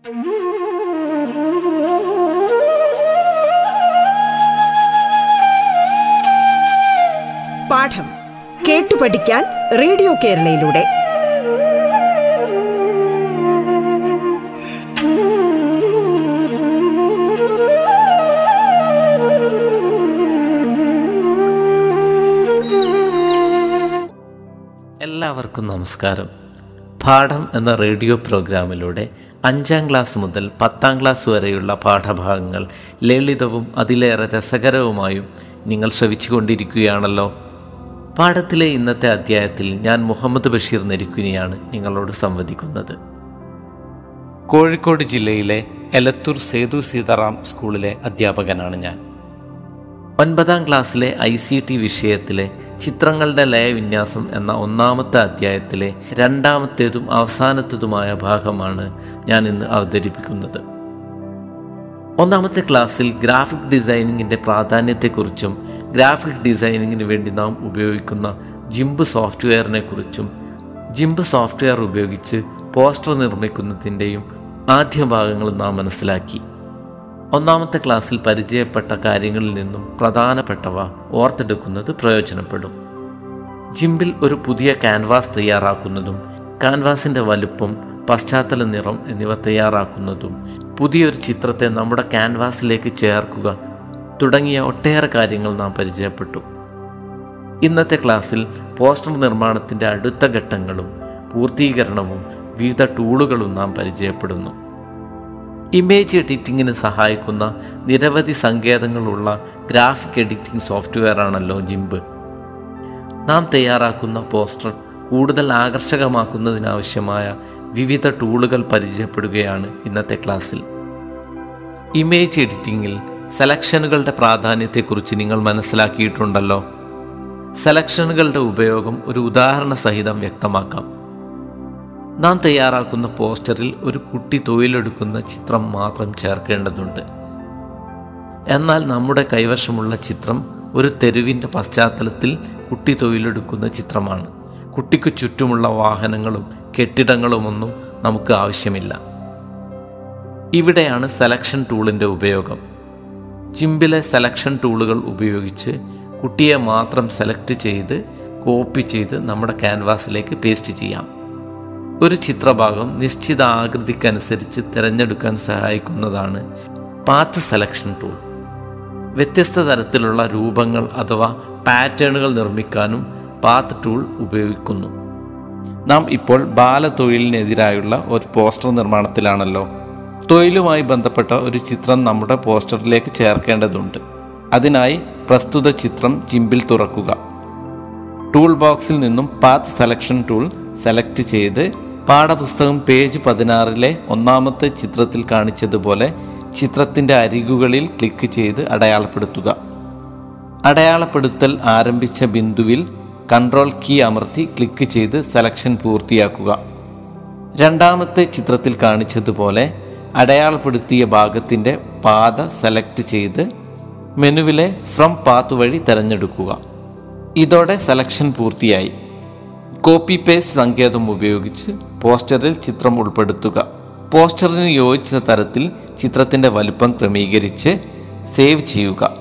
പാഠം കേട്ടു പഠിക്കാൻ റേഡിയോ കേരളയിലൂടെ. എല്ലാവർക്കും നമസ്കാരം. പാഠം എന്ന റേഡിയോ പ്രോഗ്രാമിലൂടെ അഞ്ചാം ക്ലാസ് മുതൽ പത്താം ക്ലാസ് വരെയുള്ള പാഠഭാഗങ്ങൾ ലളിതവും അതിലേറെ രസകരവുമായും നിങ്ങൾ ശ്രവിച്ചുകൊണ്ടിരിക്കുകയാണല്ലോ. പാഠത്തിലെ ഇന്നത്തെ അധ്യായത്തിൽ ഞാൻ മുഹമ്മദ് ബഷീർ നെരുക്കുനിയാണ് നിങ്ങളോട് സംവദിക്കുന്നത്. കോഴിക്കോട് ജില്ലയിലെ എലത്തൂർ സേതു സീതാറാം സ്കൂളിലെ അധ്യാപകനാണ് ഞാൻ. ഒൻപതാം ക്ലാസ്സിലെ ഐ സി ടി വിഷയത്തിലെ ചിത്രങ്ങളുടെ ലയവിന്യാസം എന്ന ഒന്നാമത്തെ അധ്യായത്തിലെ രണ്ടാമത്തേതും അവസാനത്തേതുമായ ഭാഗമാണ് ഞാൻ ഇന്ന് അവതരിപ്പിക്കുന്നത്. ഒന്നാമത്തെ ക്ലാസ്സിൽ ഗ്രാഫിക് ഡിസൈനിങ്ങിന്റെ പ്രാധാന്യത്തെക്കുറിച്ചും ഗ്രാഫിക് ഡിസൈനിങ്ങിന് വേണ്ടി നാം ഉപയോഗിക്കുന്ന ജിംബ് സോഫ്റ്റ്വെയറിനെ കുറിച്ചും ജിംബ് സോഫ്റ്റ്വെയർ ഉപയോഗിച്ച് പോസ്റ്റർ നിർമ്മിക്കുന്നതിന്റെയും ആദ്യ ഭാഗങ്ങൾ നാം മനസ്സിലാക്കി. ഒന്നാമത്തെ ക്ലാസ്സിൽ പരിചയപ്പെട്ട കാര്യങ്ങളിൽ നിന്നും പ്രധാനപ്പെട്ടവ ഓർത്തെടുക്കുന്നത് പ്രയോജനപ്പെടും. ജിംബിൽ ഒരു പുതിയ ക്യാൻവാസ് തയ്യാറാക്കുന്നതും ക്യാൻവാസിന്റെ വലുപ്പം പശ്ചാത്തല നിറം എന്നിവ തയ്യാറാക്കുന്നതും പുതിയൊരു ചിത്രത്തെ നമ്മുടെ ക്യാൻവാസിലേക്ക് ചേർക്കുക തുടങ്ങിയ ഒട്ടേറെ കാര്യങ്ങൾ നാം പരിചയപ്പെട്ടു. ഇന്നത്തെ ക്ലാസ്സിൽ പോസ്റ്റർ നിർമ്മാണത്തിന്റെ അടുത്ത ഘട്ടങ്ങളും പൂർത്തീകരണവും വിവിധ ടൂളുകളും നാം പരിചയപ്പെടുന്നു. ഇമേജ് എഡിറ്റിങ്ങിന് സഹായിക്കുന്ന നിരവധി സങ്കേതങ്ങളുള്ള ഗ്രാഫിക് എഡിറ്റിംഗ് സോഫ്റ്റ്വെയർ ആണല്ലോ ജിംബ്. നാം തയ്യാറാക്കുന്ന പോസ്റ്റർ കൂടുതൽ ആകർഷകമാക്കുന്നതിനാവശ്യമായ വിവിധ ടൂളുകൾ പരിചയപ്പെടുകയാണ് ഇന്നത്തെ ക്ലാസ്സിൽ. ഇമേജ് എഡിറ്റിങ്ങിൽ സെലക്ഷനുകളുടെ പ്രാധാന്യത്തെക്കുറിച്ച് നിങ്ങൾ മനസ്സിലാക്കിയിട്ടുണ്ടല്ലോ. സെലക്ഷനുകളുടെ ഉപയോഗം ഒരു ഉദാഹരണ സഹിതം വ്യക്തമാക്കാം. നാം തയ്യാറാക്കുന്ന പോസ്റ്ററിൽ ഒരു കുട്ടി തൊഴിലെടുക്കുന്ന ചിത്രം മാത്രം ചേർക്കേണ്ടതുണ്ട്. എന്നാൽ നമ്മുടെ കൈവശമുള്ള ചിത്രം ഒരു തെരുവിന്റെ പശ്ചാത്തലത്തിൽ കുട്ടി തൊഴിലെടുക്കുന്ന ചിത്രമാണ്. കുട്ടിക്ക് ചുറ്റുമുള്ള വാഹനങ്ങളും കെട്ടിടങ്ങളുമൊന്നും നമുക്ക് ആവശ്യമില്ല. ഇവിടെയാണ് സെലക്ഷൻ ടൂളിന്റെ ഉപയോഗം. ചിമ്പിലെ സെലക്ഷൻ ടൂളുകൾ ഉപയോഗിച്ച് കുട്ടിയെ മാത്രം സെലക്ട് ചെയ്ത് കോപ്പി ചെയ്ത് നമ്മുടെ ക്യാൻവാസിലേക്ക് പേസ്റ്റ് ചെയ്യാം. ഒരു ചിത്രഭാഗം നിശ്ചിത ആകൃതിക്കനുസരിച്ച് തിരഞ്ഞെടുക്കാൻ സഹായിക്കുന്നതാണ് പാത്ത് സെലക്ഷൻ ടൂൾ വ്യത്യസ്ത തരത്തിലുള്ള രൂപങ്ങൾ അഥവാ പാറ്റേണുകൾ നിർമ്മിക്കാനും പാത്ത് ടൂൾ ഉപയോഗിക്കുന്നു. നാം ഇപ്പോൾ ബാലതൊഴിലിനെതിരായുള്ള ഒരു പോസ്റ്റർ നിർമ്മാണത്തിലാണല്ലോ. തൊഴിലുമായി ബന്ധപ്പെട്ട ഒരു ചിത്രം നമ്മുടെ പോസ്റ്ററിലേക്ക് ചേർക്കേണ്ടതുണ്ട്. അതിനായി പ്രസ്തുത ചിത്രം ചിമ്പിൽ തുറക്കുക. ടൂൾ ബോക്സിൽ നിന്നും പാത്ത് സെലക്ഷൻ ടൂൾ സെലക്ട് ചെയ്ത് പാഠപുസ്തകം പേജ് പതിനാറിലെ ഒന്നാമത്തെ ചിത്രത്തിൽ കാണിച്ചതുപോലെ ചിത്രത്തിന്റെ അരികുകളിൽ ക്ലിക്ക് ചെയ്ത് അടയാളപ്പെടുത്തുക. അടയാളപ്പെടുത്തൽ ആരംഭിച്ച ബിന്ദുവിൽ കൺട്രോൾ കീ അമർത്തി ക്ലിക്ക് ചെയ്ത് സെലക്ഷൻ പൂർത്തിയാക്കുക. രണ്ടാമത്തെ ചിത്രത്തിൽ കാണിച്ചതുപോലെ അടയാളപ്പെടുത്തിയ ഭാഗത്തിന്റെ പാത സെലക്ട് ചെയ്ത് മെനുവിലെ ഫ്രം പാത്ത് വഴി തിരഞ്ഞെടുക്കുക. ഇതോടെ സെലക്ഷൻ പൂർത്തിയായി. കോപ്പി പേസ്റ്റ് സങ്കേതം ഉപയോഗിച്ച് പോസ്റ്ററിൽ ചിത്രം ഉൾപ്പെടുത്തുക. പോസ്റ്ററിന് യോജിച്ച തരത്തിൽ ചിത്രത്തിന്റെ വലുപ്പം ക്രമീകരിച്ച് സേവ് ചെയ്യുക.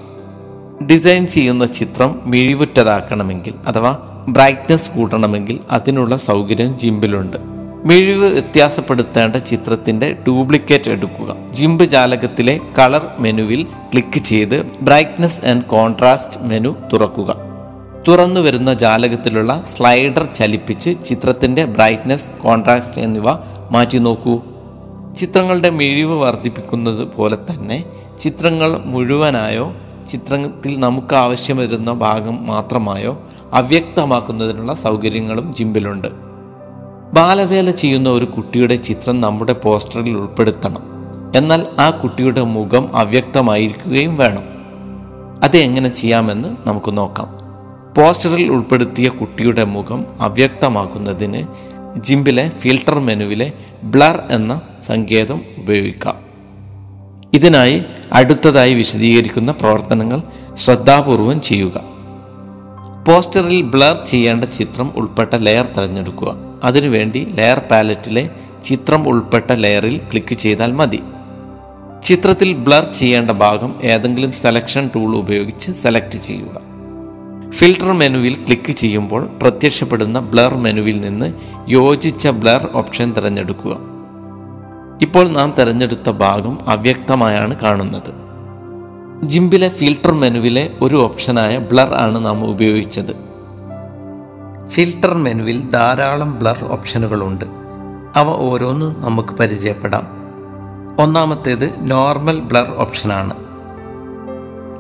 ഡിസൈൻ ചെയ്യുന്ന ചിത്രം മിഴിവുറ്റതാക്കണമെങ്കിൽ അഥവാ ബ്രൈറ്റ്നസ് കൂട്ടണമെങ്കിൽ അതിനുള്ള സൗകര്യം ജിംബിലുണ്ട് മിഴിവ് വ്യത്യാസപ്പെടുത്തേണ്ട ചിത്രത്തിന്റെ ഡ്യൂപ്ലിക്കേറ്റ് എടുക്കുക. ജിംബ് ജാലകത്തിലെ കളർ മെനുവിൽ ക്ലിക്ക് ചെയ്ത് ബ്രൈറ്റ്നസ് ആൻഡ് കോൺട്രാസ്റ്റ് മെനു തുറക്കുക. തുറന്നു വരുന്ന ജാലകത്തിലുള്ള സ്ലൈഡർ ചലിപ്പിച്ച് ചിത്രത്തിന്റെ ബ്രൈറ്റ്നസ് കോൺട്രാസ്റ്റ് എന്നിവ മാറ്റി നോക്കൂ. ചിത്രങ്ങളുടെ മിഴിവ് വർദ്ധിപ്പിക്കുന്നത് പോലെ തന്നെ ചിത്രങ്ങൾ മുഴുവനായോ ചിത്രത്തിൽ നമുക്ക് ആവശ്യം വരുന്ന ഭാഗം മാത്രമായോ അവ്യക്തമാക്കുന്നതിനുള്ള സൗകര്യങ്ങളും ജിമ്പിലുണ്ട് ബാലവേല ചെയ്യുന്ന ഒരു കുട്ടിയുടെ ചിത്രം നമ്മുടെ പോസ്റ്ററിൽ ഉൾപ്പെടുത്തണം. എന്നാൽ ആ കുട്ടിയുടെ മുഖം അവ്യക്തമായിരിക്കുകയും വേണം. അത് എങ്ങനെ ചെയ്യാമെന്ന് നമുക്ക് നോക്കാം. പോസ്റ്ററിൽ ഉൾപ്പെടുത്തിയ കുട്ടിയുടെ മുഖം അവ്യക്തമാക്കുന്നതിന് ജിംബിലെ ഫിൽട്ടർ മെനുവിലെ ബ്ലർ എന്ന സങ്കേതം ഉപയോഗിക്കാം. ഇതിനായി അടുത്തതായി വിശദീകരിക്കുന്ന പ്രവർത്തനങ്ങൾ ശ്രദ്ധാപൂർവം ചെയ്യുക. പോസ്റ്ററിൽ ബ്ലർ ചെയ്യേണ്ട ചിത്രം ഉൾപ്പെട്ട ലെയർ തിരഞ്ഞെടുക്കുക. അതിനുവേണ്ടി ലെയർ പാലറ്റിലെ ചിത്രം ഉൾപ്പെട്ട ലെയറിൽ ക്ലിക്ക് ചെയ്താൽ മതി. ചിത്രത്തിൽ ബ്ലർ ചെയ്യേണ്ട ഭാഗം ഏതെങ്കിലും സെലക്ഷൻ ടൂൾ ഉപയോഗിച്ച് സെലക്ട് ചെയ്യുക. ഫിൽട്ടർ മെനുവിൽ ക്ലിക്ക് ചെയ്യുമ്പോൾ പ്രത്യക്ഷപ്പെടുന്ന ബ്ലർ മെനുവിൽ നിന്ന് യോജിച്ച ബ്ലർ ഓപ്ഷൻ തിരഞ്ഞെടുക്കുക. ഇപ്പോൾ നാം തിരഞ്ഞെടുത്ത ഭാഗം അവ്യക്തമായാണ് കാണുന്നത്. ജിംബിലെ ഫിൽട്ടർ മെനുവിലെ ഒരു ഓപ്ഷനായ ബ്ലർ ആണ് നാം ഉപയോഗിച്ചത്. ഫിൽട്ടർ മെനുവിൽ ധാരാളം ബ്ലർ ഓപ്ഷനുകളുണ്ട്. അവ ഓരോന്നും നമുക്ക് പരിചയപ്പെടാം. ഒന്നാമത്തേത് നോർമൽ ബ്ലർ ഓപ്ഷനാണ്.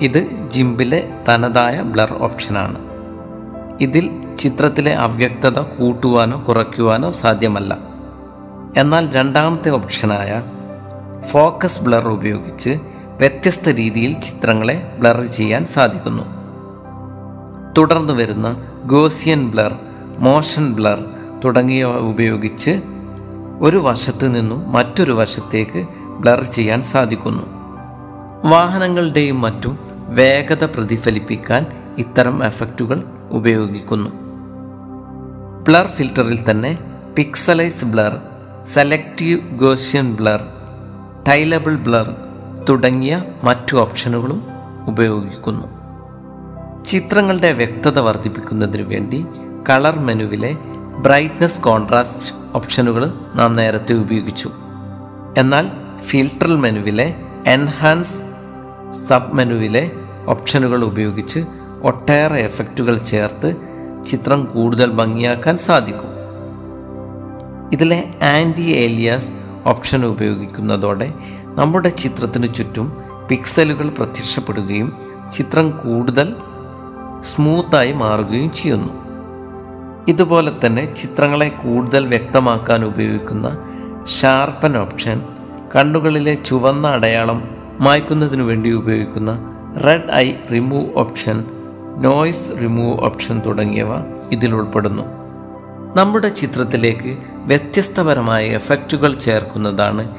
ഇത് ജിംബിലെ തനതായ ബ്ലർ ഓപ്ഷനാണ്. ഇതിൽ ചിത്രത്തിലെ അവ്യക്തത കൂട്ടുവാനോ കുറയ്ക്കുവാനോ സാധ്യമല്ല. എന്നാൽ രണ്ടാമത്തെ ഓപ്ഷനായ ഫോക്കസ് ബ്ലർ ഉപയോഗിച്ച് വ്യത്യസ്ത രീതിയിൽ ചിത്രങ്ങളെ ബ്ലർ ചെയ്യാൻ സാധിക്കുന്നു. തുടർന്ന് വരുന്ന ഗോസിയൻ ബ്ലർ മോഷൻ ബ്ലർ തുടങ്ങിയവ ഉപയോഗിച്ച് ഒരു വശത്തു നിന്നും മറ്റൊരു വശത്തേക്ക് ബ്ലർ ചെയ്യാൻ സാധിക്കുന്നു. വാഹനങ്ങളുടെയും മറ്റും വേഗത പ്രതിഫലിപ്പിക്കാൻ ഇത്തരം എഫക്റ്റുകൾ ഉപയോഗിക്കുന്നു. ബ്ലർ ഫിൽറ്ററിൽ തന്നെ pixelize blur selective Gaussian blur tileable blur തുടങ്ങിയ മറ്റു ഓപ്ഷനുകളും ഉപയോഗിക്കുന്നു. ചിത്രങ്ങളുടെ വ്യക്തത വർദ്ധിപ്പിക്കുന്നതിനു വേണ്ടി കളർ മെനുവിലെ ബ്രൈറ്റ്നസ് കോൺട്രാസ്റ്റ് ഓപ്ഷനുകൾ നാം നേരത്തെ ഉപയോഗിച്ചു. എന്നാൽ ഫിൽട്ടർ മെനുവിലെ എൻഹാൻസ് സബ് മെനുവിലെ ഓപ്ഷനുകൾ ഉപയോഗിച്ച് ഒട്ടേറെ എഫക്റ്റുകൾ ചേർത്ത് ചിത്രം കൂടുതൽ ഭംഗിയാക്കാൻ സാധിക്കും. ഇതിലെ ആന്റി ഏലിയാസ് ഓപ്ഷൻ ഉപയോഗിക്കുന്നതോടെ നമ്മുടെ ചിത്രത്തിന് ചുറ്റും പിക്സലുകൾ പ്രത്യക്ഷപ്പെടുകയും ചിത്രം കൂടുതൽ സ്മൂത്തായി മാറുകയും ചെയ്യുന്നു. ഇതുപോലെ തന്നെ ചിത്രങ്ങളെ കൂടുതൽ വ്യക്തമാക്കാൻ ഉപയോഗിക്കുന്ന ഷാർപ്പൻ ഓപ്ഷൻ കണ്ണുകളിലെ ചുവന്ന അടയാളം മായ്ക്കുന്നതിനു വേണ്ടി ഉപയോഗിക്കുന്ന red eye remove option noise remove option തുടങ്ങിയവ ഇതിൽ ഉൾപ്പെടുന്നു. നമ്മുടെ ചിത്രത്തിലേക്ക് വ്യത്യസ്തപരമായ എഫക്റ്റുകൾ ചേർക്കുന്നതാണ്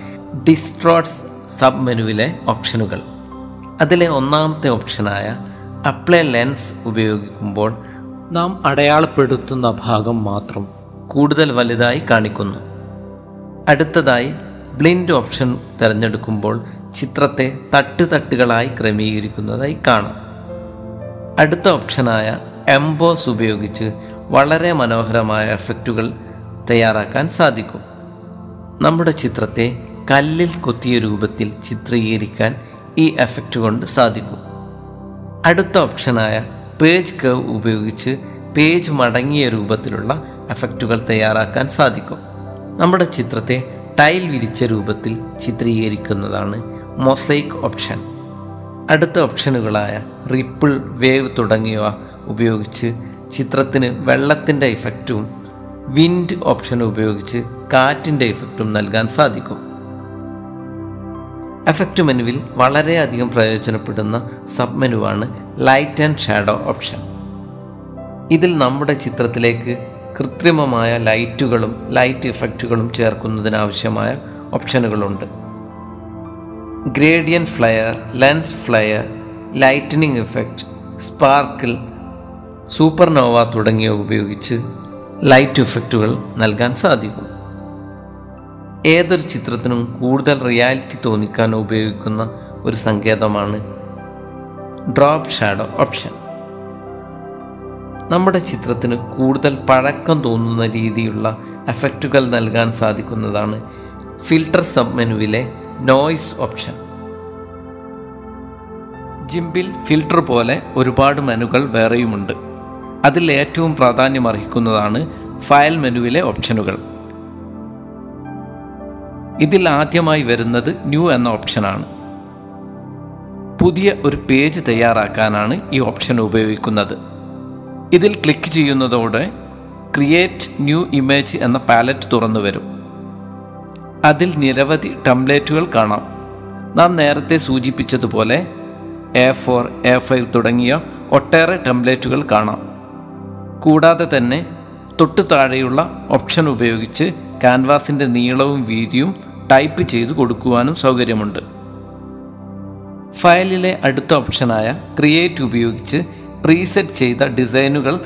ഡിസ്ട്രോട്സ് സബ് മെനുവിലെ ഓപ്ഷനുകൾ അതിലെ ഒന്നാമത്തെ ഓപ്ഷനായ അപ്ലൈ ലെൻസ് ഉപയോഗിക്കുമ്പോൾ നാം അടയാളപ്പെടുത്തുന്ന ഭാഗം മാത്രം കൂടുതൽ വലുതായി കാണിക്കുന്നു. അടുത്തതായി ബ്ലിൻഡ് ഓപ്ഷൻ തിരഞ്ഞെടുക്കുമ്പോൾ ചിത്രത്തെ തട്ട് തട്ടുകളായി ക്രമീകരിക്കുന്നതായി കാണാം. അടുത്ത ഓപ്ഷനായ എംബോസ് ഉപയോഗിച്ച് വളരെ മനോഹരമായ എഫക്റ്റുകൾ തയ്യാറാക്കാൻ സാധിക്കും. നമ്മുടെ ചിത്രത്തെ കല്ലിൽ കൊത്തിയ രൂപത്തിൽ ചിത്രീകരിക്കാൻ ഈ എഫക്റ്റ് കൊണ്ട് സാധിക്കും. അടുത്ത ഓപ്ഷനായ പേജ് കർവ് ഉപയോഗിച്ച് പേജ് മടങ്ങിയ രൂപത്തിലുള്ള എഫക്റ്റുകൾ തയ്യാറാക്കാൻ സാധിക്കും. നമ്മുടെ ചിത്രത്തെ ടൈൽ വിരിച്ച രൂപത്തിൽ ചിത്രീകരിക്കുന്നതാണ് മൊസൈക്ക് ഓപ്ഷൻ. അടുത്ത ഓപ്ഷനുകളായ റിപ്പിൾ വേവ് തുടങ്ങിയവ ഉപയോഗിച്ച് ചിത്രത്തിന് വെള്ളത്തിന്റെ ഇഫക്റ്റും വിൻഡ് ഓപ്ഷൻ ഉപയോഗിച്ച് കാറ്റിന്റെ ഇഫക്റ്റും നൽകാൻ സാധിക്കും. എഫക്റ്റ് മെനുവിൽ വളരെയധികം പ്രയോജനപ്പെടുന്ന സബ് മെനുവാണ് ലൈറ്റ് ആൻഡ് ഷാഡോ ഓപ്ഷൻ. ഇതിൽ നമ്മുടെ ചിത്രത്തിലേക്ക് കൃത്രിമമായ ലൈറ്റുകളും ലൈറ്റ് ഇഫക്റ്റുകളും ചേർക്കുന്നതിനാവശ്യമായ ഓപ്ഷനുകളുണ്ട്. Gradient flare lens flare lightning effect sparkle supernova തുടങ്ങിയവ ഉപയോഗിച്ച് ലൈറ്റ് ഇഫക്റ്റുകൾ നൽകാൻ സാധിക്കും. ഏതൊരു ചിത്രത്തിനും കൂടുതൽ റിയാലിറ്റി തോന്നിക്കാൻ ഉപയോഗിക്കുന്ന ഒരു സങ്കേതമാണ് ഡ്രോപ്പ് ഷാഡോ ഓപ്ഷൻ നമ്മുടെ ചിത്രത്തിന് കൂടുതൽ പഴക്കം തോന്നുന്ന രീതിയിലുള്ള എഫക്റ്റുകൾ നൽകാൻ സാധിക്കുന്നതാണ് ഫിൽട്ടർ സബ് മെനുവിലെ നോയ്സ് ഓപ്ഷൻ ജിംബിൽ ഫിൽട്ടർ പോലെ ഒരുപാട് മെനുകൾ വേറെയുമുണ്ട്. അതിൽ ഏറ്റവും പ്രാധാന്യം അർഹിക്കുന്നതാണ് ഫയൽ മെനുവിലെ ഓപ്ഷനുകൾ ഇതിൽ ആദ്യമായി വരുന്നത് ന്യൂ എന്ന ഓപ്ഷനാണ് പുതിയ ഒരു പേജ് തയ്യാറാക്കാനാണ് ഈ ഓപ്ഷൻ ഉപയോഗിക്കുന്നത്. ഇതിൽ ക്ലിക്ക് ചെയ്യുന്നതോടെ ക്രിയേറ്റ് ന്യൂ ഇമേജ് എന്ന പാലറ്റ് തുറന്നു വരും അതിൽ നിരവധി ടെംപ്ലേറ്റുകൾ കാണാം. നാം നേരത്തെ സൂചിപ്പിച്ചതുപോലെ എ ഫോർ എ ഫൈവ് തുടങ്ങിയ ഒട്ടേറെ ടെംപ്ലേറ്റുകൾ കാണാം. കൂടാതെ തന്നെ തൊട്ടു താഴെയുള്ള ഓപ്ഷൻ ഉപയോഗിച്ച് ക്യാൻവാസിന്റെ നീളവും വീതിയും ടൈപ്പ് ചെയ്ത് കൊടുക്കുവാനും സൗകര്യമുണ്ട്. ഫയലിലെ അടുത്ത ഓപ്ഷനായ ക്രിയേറ്റ് ഉപയോഗിച്ച് പ്രീസെറ്റ് ചെയ്ത ഡിസൈനുകൾ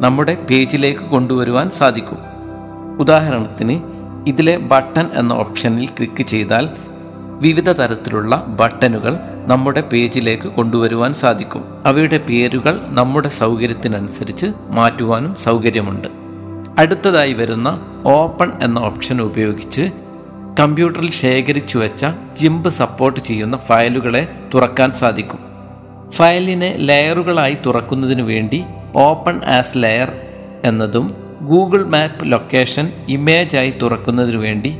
നമ്മുടെ പേജിലേക്ക് കൊണ്ടുവരുവാൻ സാധിക്കും. ഉദാഹരണത്തിന് ഇതിലെ ബട്ടൺ എന്ന ഓപ്ഷനിൽ ക്ലിക്ക് ചെയ്താൽ വിവിധ തരത്തിലുള്ള ബട്ടണുകൾ നമ്മുടെ പേജിലേക്ക് കൊണ്ടുവരുവാൻ സാധിക്കും. അവയുടെ പേരുകൾ നമ്മുടെ സൗകര്യത്തിനനുസരിച്ച് മാറ്റുവാനും സൗകര്യമുണ്ട്. അടുത്തതായി വരുന്ന ഓപ്പൺ എന്ന ഓപ്ഷൻ ഉപയോഗിച്ച് കമ്പ്യൂട്ടറിൽ ശേഖരിച്ചു വെച്ച ജിംബ് സപ്പോർട്ട് ചെയ്യുന്ന ഫയലുകളെ തുറക്കാൻ സാധിക്കും. ഫയലിനെ ലെയറുകളായി തുറക്കുന്നതിന് വേണ്ടി ഓപ്പൺ ആസ് ലെയർ എന്നതും ഗൂഗിൾ മാപ്പ് ലൊക്കേഷൻ ഇമേജായി തുറക്കുന്നതിനു വേണ്ടി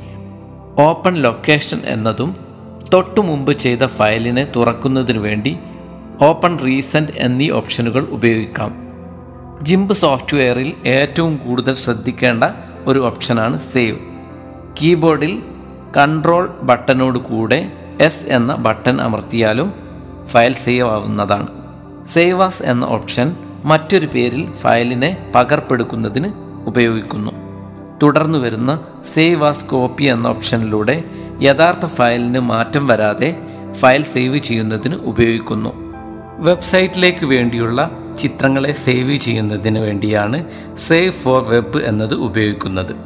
ഓപ്പൺ ലൊക്കേഷൻ എന്നതും തൊട്ടു മുമ്പ് ചെയ്ത ഫയലിനെ തുറക്കുന്നതിനു വേണ്ടി ഓപ്പൺ റീസെന്റ് എന്നീ ഓപ്ഷനുകൾ ഉപയോഗിക്കാം. ജിംബ് സോഫ്റ്റ്വെയറിൽ ഏറ്റവും കൂടുതൽ ശ്രദ്ധിക്കേണ്ട ഒരു ഓപ്ഷനാണ് സേവ്. കീബോർഡിൽ കൺട്രോൾ ബട്ടനോട് കൂടെ എസ് എന്ന ബട്ടൺ അമർത്തിയാലും ഫയൽ സേവ് ആവുന്നതാണ് സേവ് ആസ് എന്ന ഓപ്ഷൻ മറ്റൊരു പേരിൽ ഫയലിനെ പകർപ്പെടുക്കുന്നതിന് ഉപയോഗിക്കുന്നു. തുടർന്നു വരുന്ന സേവ് ആസ് കോപ്പി എന്ന ഓപ്ഷനിലൂടെ യഥാർത്ഥ ഫയലിന് മാറ്റം വരാതെ ഫയൽ സേവ് ചെയ്യുന്നതിന് ഉപയോഗിക്കുന്നു. വെബ്സൈറ്റിലേക്ക് വേണ്ടിയുള്ള ചിത്രങ്ങളെ സേവ് ചെയ്യുന്നതിന് വേണ്ടിയാണ് സേവ് ഫോർ വെബ് എന്നത് ഉപയോഗിക്കുന്നത്.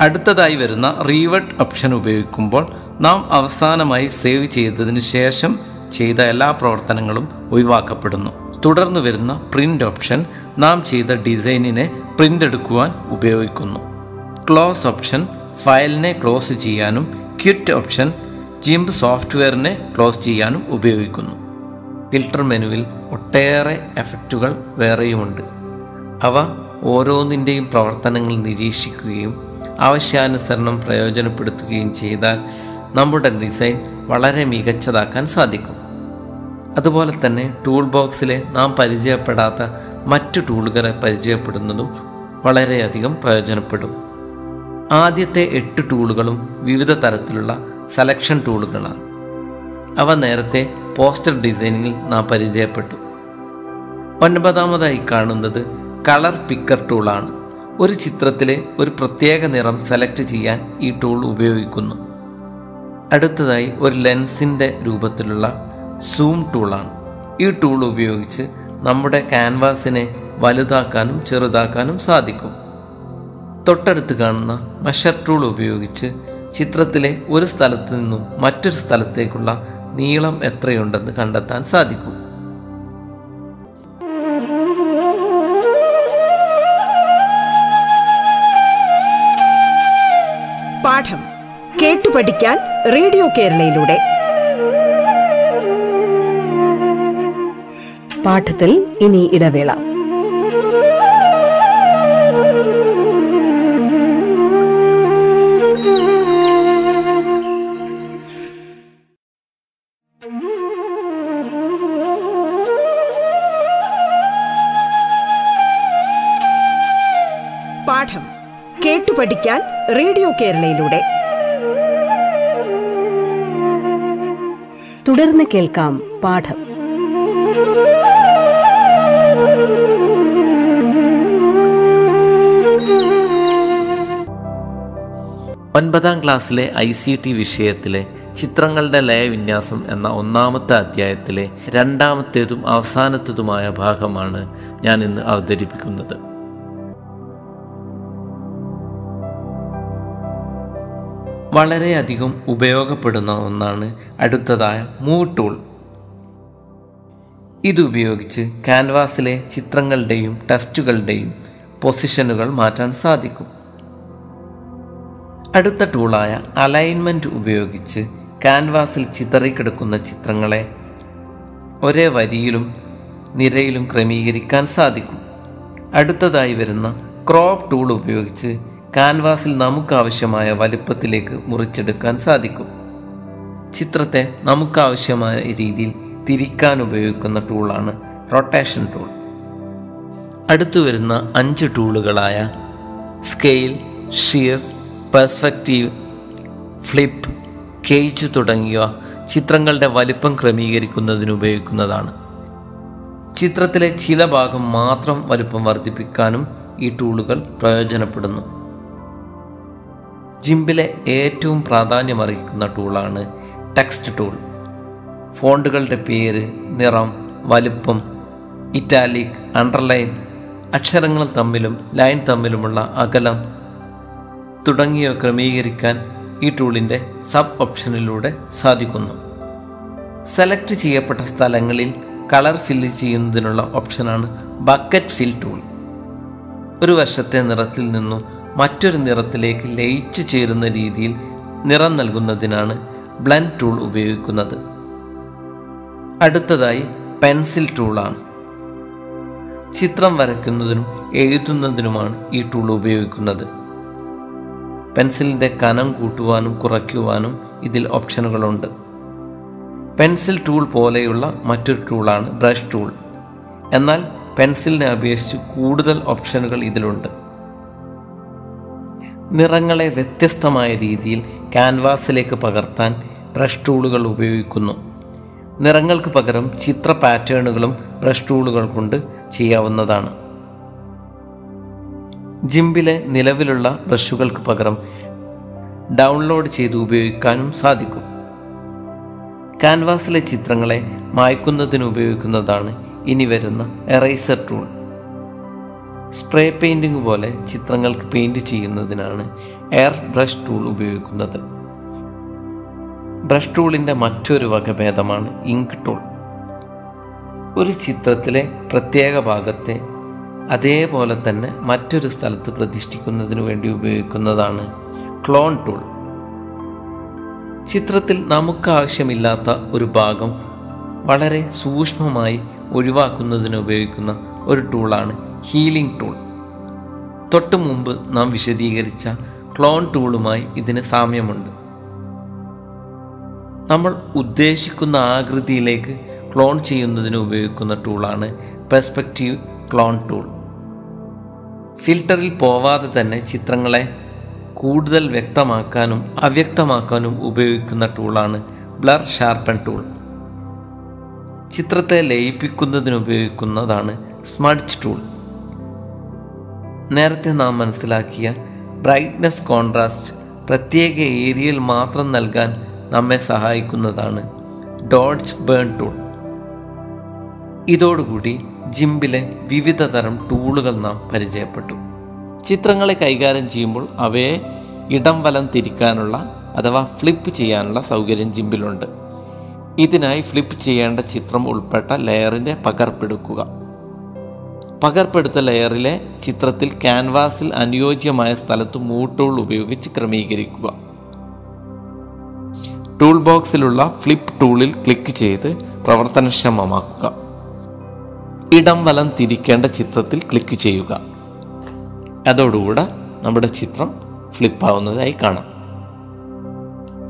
അടുത്തതായി വരുന്ന റീവർട്ട് ഓപ്ഷൻ ഉപയോഗിക്കുമ്പോൾ നാം അവസാനമായി സേവ് ചെയ്തതിന് ശേഷം ചെയ്ത എല്ലാ പ്രവർത്തനങ്ങളും ഒഴിവാക്കപ്പെടുന്നു. തുടർന്ന് വരുന്ന പ്രിന്റ് ഓപ്ഷൻ നാം ചെയ്ത ഡിസൈനിനെ പ്രിന്റ് എടുക്കുവാൻ ഉപയോഗിക്കുന്നു. ക്ലോസ് ഓപ്ഷൻ ഫയലിനെ ക്ലോസ് ചെയ്യാനും ക്വിറ്റ് ഓപ്ഷൻ ജിംബ് സോഫ്റ്റ്വെയറിനെ ക്ലോസ് ചെയ്യാനും ഉപയോഗിക്കുന്നു. ഫിൽട്ടർ മെനുവിൽ ഒട്ടേറെ എഫക്റ്റുകൾ വേറെയുമുണ്ട്. അവ ഓരോന്നിന്റെയും പ്രവർത്തനങ്ങൾ നിരീക്ഷിക്കുകയും ആവശ്യാനുസരണം പ്രയോജനപ്പെടുത്തുകയും ചെയ്താൽ നമ്മുടെ ഡിസൈൻ വളരെ മികച്ചതാക്കാൻ സാധിക്കും. അതുപോലെ തന്നെ ടൂൾ ബോക്സിലെ നാം പരിചയപ്പെടാത്ത മറ്റു ടൂളുകളെ പരിചയപ്പെടുന്നതും വളരെയധികം പ്രയോജനപ്പെടും. ആദ്യത്തെ എട്ട് ടൂളുകളും വിവിധ തരത്തിലുള്ള സെലക്ഷൻ ടൂളുകളാണ്. അവ നേരത്തെ പോസ്റ്റർ ഡിസൈനിങ്ങിൽ നാം പരിചയപ്പെട്ടു. ഒൻപതാമതായി കാണുന്നത് കളർ പിക്കർ ടൂളാണ്. ഒരു ചിത്രത്തിലെ ഒരു പ്രത്യേക നിറം സെലക്ട് ചെയ്യാൻ ഈ ടൂൾ ഉപയോഗിക്കുന്നു. അടുത്തതായി ഒരു ലെൻസിന്റെ രൂപത്തിലുള്ള സൂം ടൂളാണ്. ഈ ടൂൾ ഉപയോഗിച്ച് നമ്മുടെ ക്യാൻവാസിനെ വലുതാക്കാനും ചെറുതാക്കാനും സാധിക്കും. തൊട്ടടുത്ത് കാണുന്ന മെഷർ ടൂൾ ഉപയോഗിച്ച് ചിത്രത്തിലെ ഒരു സ്ഥലത്ത് നിന്നും മറ്റൊരു സ്ഥലത്തേക്കുള്ള നീളം എത്രയുണ്ടെന്ന് കണ്ടെത്താൻ സാധിക്കും. പാഠം കേട്ടു പഠിക്കാൻ റേഡിയോ കേരളയിലൂടെ. പാഠത്തിൽ ഇനി ഇടവേള. പഠിക്കാൻ റേഡിയോ കേരളയിലൂടെ. തുടർന്ന് കേൾക്കാം പാഠം. ഒൻപതാം ക്ലാസ്സിലെ ഐ സി ടി വിഷയത്തിലെ ചിത്രങ്ങളുടെ ലയവിന്യാസം എന്ന ഒന്നാമത്തെ അധ്യായത്തിലെ രണ്ടാമത്തേതും അവസാനത്തേതുമായ ഭാഗമാണ് ഞാൻ ഇന്ന് അവതരിപ്പിക്കുന്നത്. വളരെയധികം ഉപയോഗപ്പെടുന്ന ഒന്നാണ് അടുത്തതായ മൂ ടൂൾ ഇതുപയോഗിച്ച് ക്യാൻവാസിലെ ചിത്രങ്ങളുടെയും ടെസ്റ്റുകളുടെയും പൊസിഷനുകൾ മാറ്റാൻ സാധിക്കും. അടുത്ത ടൂളായ അലൈൻമെന്റ് ഉപയോഗിച്ച് ക്യാൻവാസിൽ ചിതറിക്കിടക്കുന്ന ചിത്രങ്ങളെ ഒരേ വരിയിലും നിരയിലും ക്രമീകരിക്കാൻ സാധിക്കും. അടുത്തതായി വരുന്ന ക്രോപ്പ് ടൂൾ ഉപയോഗിച്ച് കാൻവാസിൽ നമുക്കാവശ്യമായ വലുപ്പത്തിലേക്ക് മുറിച്ചെടുക്കാൻ സാധിക്കും. ചിത്രത്തെ നമുക്കാവശ്യമായ രീതിയിൽ തിരിക്കാൻ ഉപയോഗിക്കുന്ന ടൂളാണ് റൊട്ടേഷൻ ടൂൾ. അടുത്തു വരുന്ന അഞ്ച് ടൂളുകളായ scale shear perspective flip cage തുടങ്ങിയവ ചിത്രങ്ങളുടെ വലിപ്പം ക്രമീകരിക്കുന്നതിന് ഉപയോഗിക്കുന്നതാണ്. ചിത്രത്തിലെ ചില ഭാഗം മാത്രം വലുപ്പം വർദ്ധിപ്പിക്കാനും ഈ ടൂളുകൾ പ്രയോജനപ്പെടുന്നു. ജിംബിലെ ഏറ്റവും പ്രാധാന്യമർഹിക്കുന്ന ടൂളാണ് ടെക്സ്റ്റ് ടൂൾ. ഫോണ്ടുകളുടെ പേര് നിറം വലുപ്പം ഇറ്റാലിക് അണ്ടർലൈൻ അക്ഷരങ്ങൾ തമ്മിലും ലൈൻ തമ്മിലുമുള്ള അകലം തുടങ്ങിയവ ക്രമീകരിക്കാൻ ഈ ടൂളിന്റെ സബ് ഓപ്ഷനിലൂടെ സാധിക്കുന്നു. സെലക്ട് ചെയ്യപ്പെട്ട സ്ഥലങ്ങളിൽ കളർ ഫില്ല് ചെയ്യുന്നതിനുള്ള ഓപ്ഷനാണ് ബക്കറ്റ് ഫിൽ ടൂൾ. ഒരു വശത്തെ നിറത്തിൽ നിന്നും മറ്റൊരു നിറത്തിലേക്ക് ലയിച്ചു ചേരുന്ന രീതിയിൽ നിറം നൽകുന്നതിനാണ് ബ്ലൻഡ് ടൂൾ ഉപയോഗിക്കുന്നത്. അടുത്തതായി പെൻസിൽ ടൂളാണ് ചിത്രം വരയ്ക്കുന്നതിനും എഴുതുന്നതിനുമാണ് ഈ ടൂൾ ഉപയോഗിക്കുന്നത്. പെൻസിലിന്റെ കനം കൂട്ടുവാനും കുറയ്ക്കുവാനും ഇതിൽ ഓപ്ഷനുകളുണ്ട്. പെൻസിൽ ടൂൾ പോലെയുള്ള മറ്റൊരു ടൂളാണ് ബ്രഷ് ടൂൾ. എന്നാൽ പെൻസിലിനെ അപേക്ഷിച്ച് കൂടുതൽ ഓപ്ഷനുകൾ ഇതിലുണ്ട്. നിറങ്ങളെ വ്യത്യസ്തമായ രീതിയിൽ ക്യാൻവാസിലേക്ക് പകർത്താൻ ബ്രഷ് ടൂളുകൾ ഉപയോഗിക്കുന്നു. നിറങ്ങൾക്ക് പകരം ചിത്ര പാറ്റേണുകളും ബ്രഷ് ടൂളുകൾ കൊണ്ട് ചെയ്യാവുന്നതാണ്. ജിംബിലെ നിലവിലുള്ള ബ്രഷുകൾക്ക് പകരം ഡൗൺലോഡ് ചെയ്ത് ഉപയോഗിക്കാനും സാധിക്കും. ക്യാൻവാസിലെ ചിത്രങ്ങളെ മായ്ക്കുന്നതിന് ഉപയോഗിക്കുന്നതാണ് ഇനി വരുന്ന എറൈസർ ടൂൾ. സ്പ്രേ പെയിന്റിംഗ് പോലെ ചിത്രങ്ങൾക്ക് പെയിന്റ് ചെയ്യുന്നതിനാണ് എയർ ബ്രഷ് ടൂൾ ഉപയോഗിക്കുന്നത്. ബ്രഷ് ടൂളിന്റെ മറ്റൊരു വകഭേദമാണ് ഇങ്ക് ടൂൾ. ഒരു ചിത്രത്തിലെ പ്രത്യേക ഭാഗത്തെ അതേപോലെ തന്നെ മറ്റൊരു സ്ഥലത്ത് പ്രതിഷ്ഠിക്കുന്നതിന് വേണ്ടി ഉപയോഗിക്കുന്നതാണ് ക്ലോൺ ടൂൾ. ചിത്രത്തിൽ നമുക്ക് ആവശ്യമില്ലാത്ത ഒരു ഭാഗം വളരെ സൂക്ഷ്മമായി ഒഴിവാക്കുന്നതിന് ഉപയോഗിക്കുന്ന ഒരു ടൂളാണ് ഹീലിംഗ് ടൂൾ. തൊട്ടു മുമ്പ് നാം വിശദീകരിച്ച ക്ലോൺ ടൂളുമായി ഇതിന് സാമ്യമുണ്ട്. നമ്മൾ ഉദ്ദേശിക്കുന്ന ആകൃതിയിലേക്ക് ക്ലോൺ ചെയ്യുന്നതിന് ഉപയോഗിക്കുന്ന ടൂളാണ് പെർസ്പെക്റ്റീവ് ക്ലോൺ ടൂൾ. ഫിൽട്ടറിൽ പോവാതെ തന്നെ ചിത്രങ്ങളെ കൂടുതൽ വ്യക്തമാക്കാനും അവ്യക്തമാക്കാനും ഉപയോഗിക്കുന്ന ടൂളാണ് ബ്ലർ ഷാർപ്പൻ ടൂൾ. ചിത്രത്തെ ലയിപ്പിക്കുന്നതിന് ഉപയോഗിക്കുന്നതാണ് സ്മഡ്ജ് ടൂൾ. നേരത്തെ നാം മനസ്സിലാക്കിയ ബ്രൈറ്റ്നസ് കോൺട്രാസ്റ്റ് പ്രത്യേക ഏരിയയിൽ മാത്രം നൽകാൻ നമ്മെ സഹായിക്കുന്നതാണ് ഡോഡ്ജ് ബേൺ ടൂൾ ഇതോടുകൂടി ജിംബിലെ വിവിധ തരം ടൂളുകൾ നാം പരിചയപ്പെട്ടു. ചിത്രങ്ങളെ കൈകാര്യം ചെയ്യുമ്പോൾ അവയെ ഇടം വലം തിരിക്കാനുള്ള അഥവാ ഫ്ലിപ്പ് ചെയ്യാനുള്ള സൗകര്യം ജിംബിലുണ്ട് ഇതിനായി ഫ്ലിപ്പ് ചെയ്യേണ്ട ചിത്രം ഉൾപ്പെട്ട ലെയറിന്റെ പകർപ്പെടുക്കുക പകർപ്പെടുത്ത ലെയറിലെ ചിത്രത്തിൽ ക്യാൻവാസിൽ അനുയോജ്യമായ സ്ഥലത്ത് മൂവ് ടൂൾ ഉപയോഗിച്ച് ക്രമീകരിക്കുക. ടൂൾ ബോക്സിലുള്ള ഫ്ലിപ്പ് ടൂളിൽ ക്ലിക്ക് ചെയ്ത് പ്രവർത്തനക്ഷമമാക്കുക. ഇടം വലം തിരിക്കേണ്ട ചിത്രത്തിൽ ക്ലിക്ക് ചെയ്യുക. അതോടുകൂടെ നമ്മുടെ ചിത്രം ഫ്ലിപ്പാവുന്നതായി കാണാം.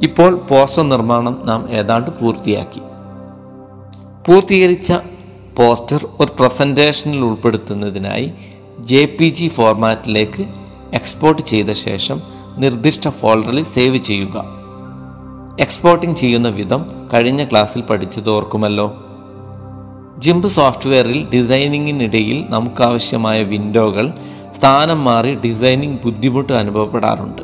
ഇപ്പോൾ പോസ്റ്റർ നിർമ്മാണം നാം ഏതാണ്ട് പൂർത്തിയാക്കി. പൂർത്തീകരിച്ച പോസ്റ്റർ ഒരു പ്രസന്റേഷനിൽ ഉൾപ്പെടുത്തുന്നതിനായി ജെ പി ജി ഫോർമാറ്റിലേക്ക് എക്സ്പോർട്ട് ചെയ്ത ശേഷം നിർദ്ദിഷ്ട ഫോൾഡറിൽ സേവ് ചെയ്യുക. എക്സ്പോർട്ടിംഗ് ചെയ്യുന്ന വിധം കഴിഞ്ഞ ക്ലാസ്സിൽ പഠിച്ചത് ഓർക്കുമല്ലോ ജിംബ് സോഫ്റ്റ്വെയറിൽ ഡിസൈനിങ്ങിനിടയിൽ നമുക്കാവശ്യമായ വിൻഡോകൾ സ്ഥാനം മാറി ഡിസൈനിങ് ബുദ്ധിമുട്ട് അനുഭവപ്പെടാറുണ്ട്.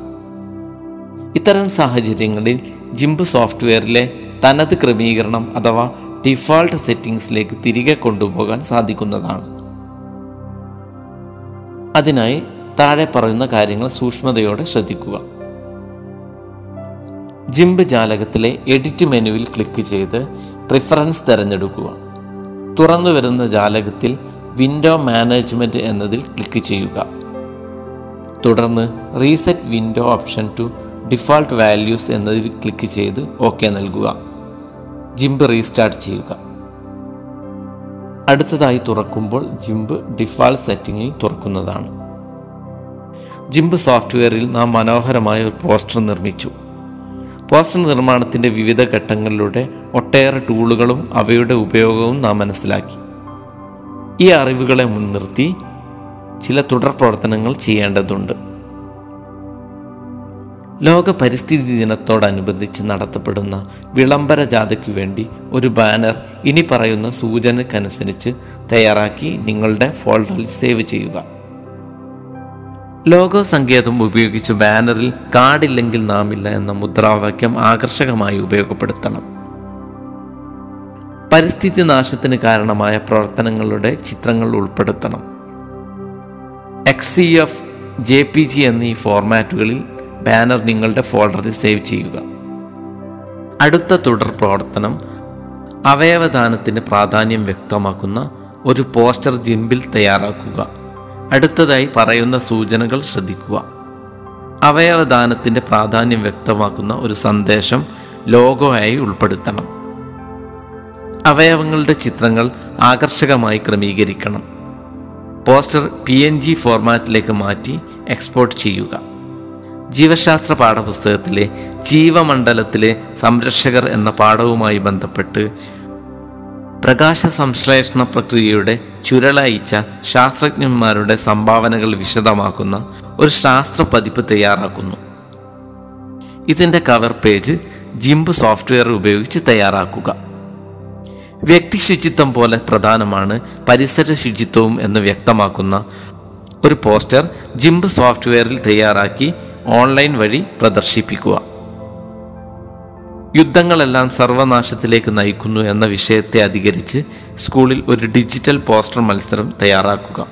ഇത്തരം സാഹചര്യങ്ങളിൽ ജിംബ് സോഫ്റ്റ്വെയറിലെ തനത് ക്രമീകരണം അഥവാ ഡിഫാൾട്ട് സെറ്റിംഗ്സിലേക്ക് തിരികെ കൊണ്ടുപോകാൻ സാധിക്കുന്നതാണ്. അതിനായി താഴെ പറയുന്ന കാര്യങ്ങൾ സൂക്ഷ്മതയോടെ ശ്രദ്ധിക്കുക. ജിംബ് ജാലകത്തിലെ എഡിറ്റ് മെനുവിൽ ക്ലിക്ക് ചെയ്ത് പ്രിഫറൻസ് തിരഞ്ഞെടുക്കുക. തുറന്നു വരുന്ന ജാലകത്തിൽ വിൻഡോ മാനേജ്മെന്റ് എന്നതിൽ ക്ലിക്ക് ചെയ്യുക. തുടർന്ന് reset window option to default values എന്നതിൽ ക്ലിക്ക് ചെയ്ത് ഓക്കെ നൽകുക. ജിംബ് റീസ്റ്റാർട്ട് ചെയ്യുക. അടുത്തതായി തുറക്കുമ്പോൾ ജിംബ് ഡിഫാൾട്ട് സെറ്റിംഗിൽ തുറക്കുന്നതാണ്. ജിംബ് സോഫ്റ്റ്വെയറിൽ നാം മനോഹരമായ ഒരു പോസ്റ്റർ നിർമ്മിച്ചു. പോസ്റ്റർ നിർമ്മാണത്തിന്റെ വിവിധ ഘട്ടങ്ങളിലൂടെ ഒട്ടേറെ ടൂളുകളും അവയുടെ ഉപയോഗവും നാം മനസ്സിലാക്കി. ഈ അറിവുകളെ മുൻനിർത്തി ചില തുടർ പ്രവർത്തനങ്ങൾ ചെയ്യേണ്ടതുണ്ട്. ലോക പരിസ്ഥിതി ദിനത്തോടനുബന്ധിച്ച് നടത്തപ്പെടുന്ന വിളംബര ജാഥയ്ക്കു വേണ്ടി ഒരു ബാനർ ഇനി പറയുന്ന സൂചനക്കനുസരിച്ച് തയ്യാറാക്കി നിങ്ങളുടെ ഫോൾഡറിൽ സേവ് ചെയ്യുക. ലോഗോ സങ്കേതം ഉപയോഗിച്ച് ബാനറിൽ കാടില്ലെങ്കിൽ നാമില്ല എന്ന മുദ്രാവാക്യം ആകർഷകമായി ഉപയോഗപ്പെടുത്തണം. പരിസ്ഥിതി നാശത്തിന് കാരണമായ പ്രവർത്തനങ്ങളുടെ ചിത്രങ്ങൾ ഉൾപ്പെടുത്തണം. X C F J P G എന്നീ ഫോർമാറ്റുകളിൽ ബാനർ നിങ്ങളുടെ ഫോൾഡറിൽ സേവ് ചെയ്യുക. അടുത്ത തുടർ പ്രവർത്തനം അവയവദാനത്തിന് പ്രാധാന്യം വ്യക്തമാക്കുന്ന ഒരു പോസ്റ്റർ ജിംബിൽ തയ്യാറാക്കുക. അടുത്തതായി പറയുന്ന സൂചനകൾ ശ്രദ്ധിക്കുക. അവയവദാനത്തിന്റെ പ്രാധാന്യം വ്യക്തമാക്കുന്ന ഒരു സന്ദേശം ലോഗോ ആയി ഉൾപ്പെടുത്തണം. അവയവങ്ങളുടെ ചിത്രങ്ങൾ ആകർഷകമായി ക്രമീകരിക്കണം. പോസ്റ്റർ പി എൻ ജി ഫോർമാറ്റിലേക്ക് മാറ്റി എക്സ്പോർട്ട് ചെയ്യുക. ജീവശാസ്ത്ര പാഠപുസ്തകത്തിലെ ജീവമണ്ഡലത്തിലെ സംരക്ഷകർ എന്ന പാഠവുമായി ബന്ധപ്പെട്ട് പ്രകാശ സംശ്ലേഷണ പ്രക്രിയയുടെ ചുരുളയിച്ച ശാസ്ത്രജ്ഞന്മാരുടെ സംഭാവനകൾ വിശദമാക്കുന്ന ഒരു ശാസ്ത്ര പതിപ്പ് തയ്യാറാക്കുന്നു. ഇതിന്റെ കവർ പേജ് ജിംബ് സോഫ്റ്റ്വെയർ ഉപയോഗിച്ച് തയ്യാറാക്കുക. വ്യക്തി ശുചിത്വം പോലെ പ്രധാനമാണ് പരിസര ശുചിത്വവും എന്ന് വ്യക്തമാക്കുന്ന ഒരു പോസ്റ്റർ ജിംബ് സോഫ്റ്റ്വെയറിൽ തയ്യാറാക്കി ഓൺലൈൻ വഴി പ്രദർശിപ്പിക്കുക. യുദ്ധങ്ങളെല്ലാം സർവനാശത്തിലേക്ക് നയിക്കുന്നു എന്ന വിഷയത്തെ അധികരിച്ച് സ്കൂളിൽ ഒരു ഡിജിറ്റൽ പോസ്റ്റർ മത്സരം തയ്യാറാക്കുക.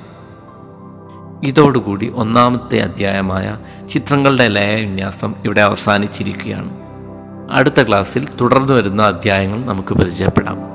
ഇതോടുകൂടി ഒന്നാമത്തെ അധ്യായമായ ചിത്രങ്ങളുടെ ലയവിന്യാസം ഇവിടെ അവസാനിച്ചിരിക്കുകയാണ്. അടുത്ത ക്ലാസ്സിൽ തുടർന്നു വരുന്ന അധ്യായങ്ങൾ നമുക്ക് പരിചയപ്പെടാം.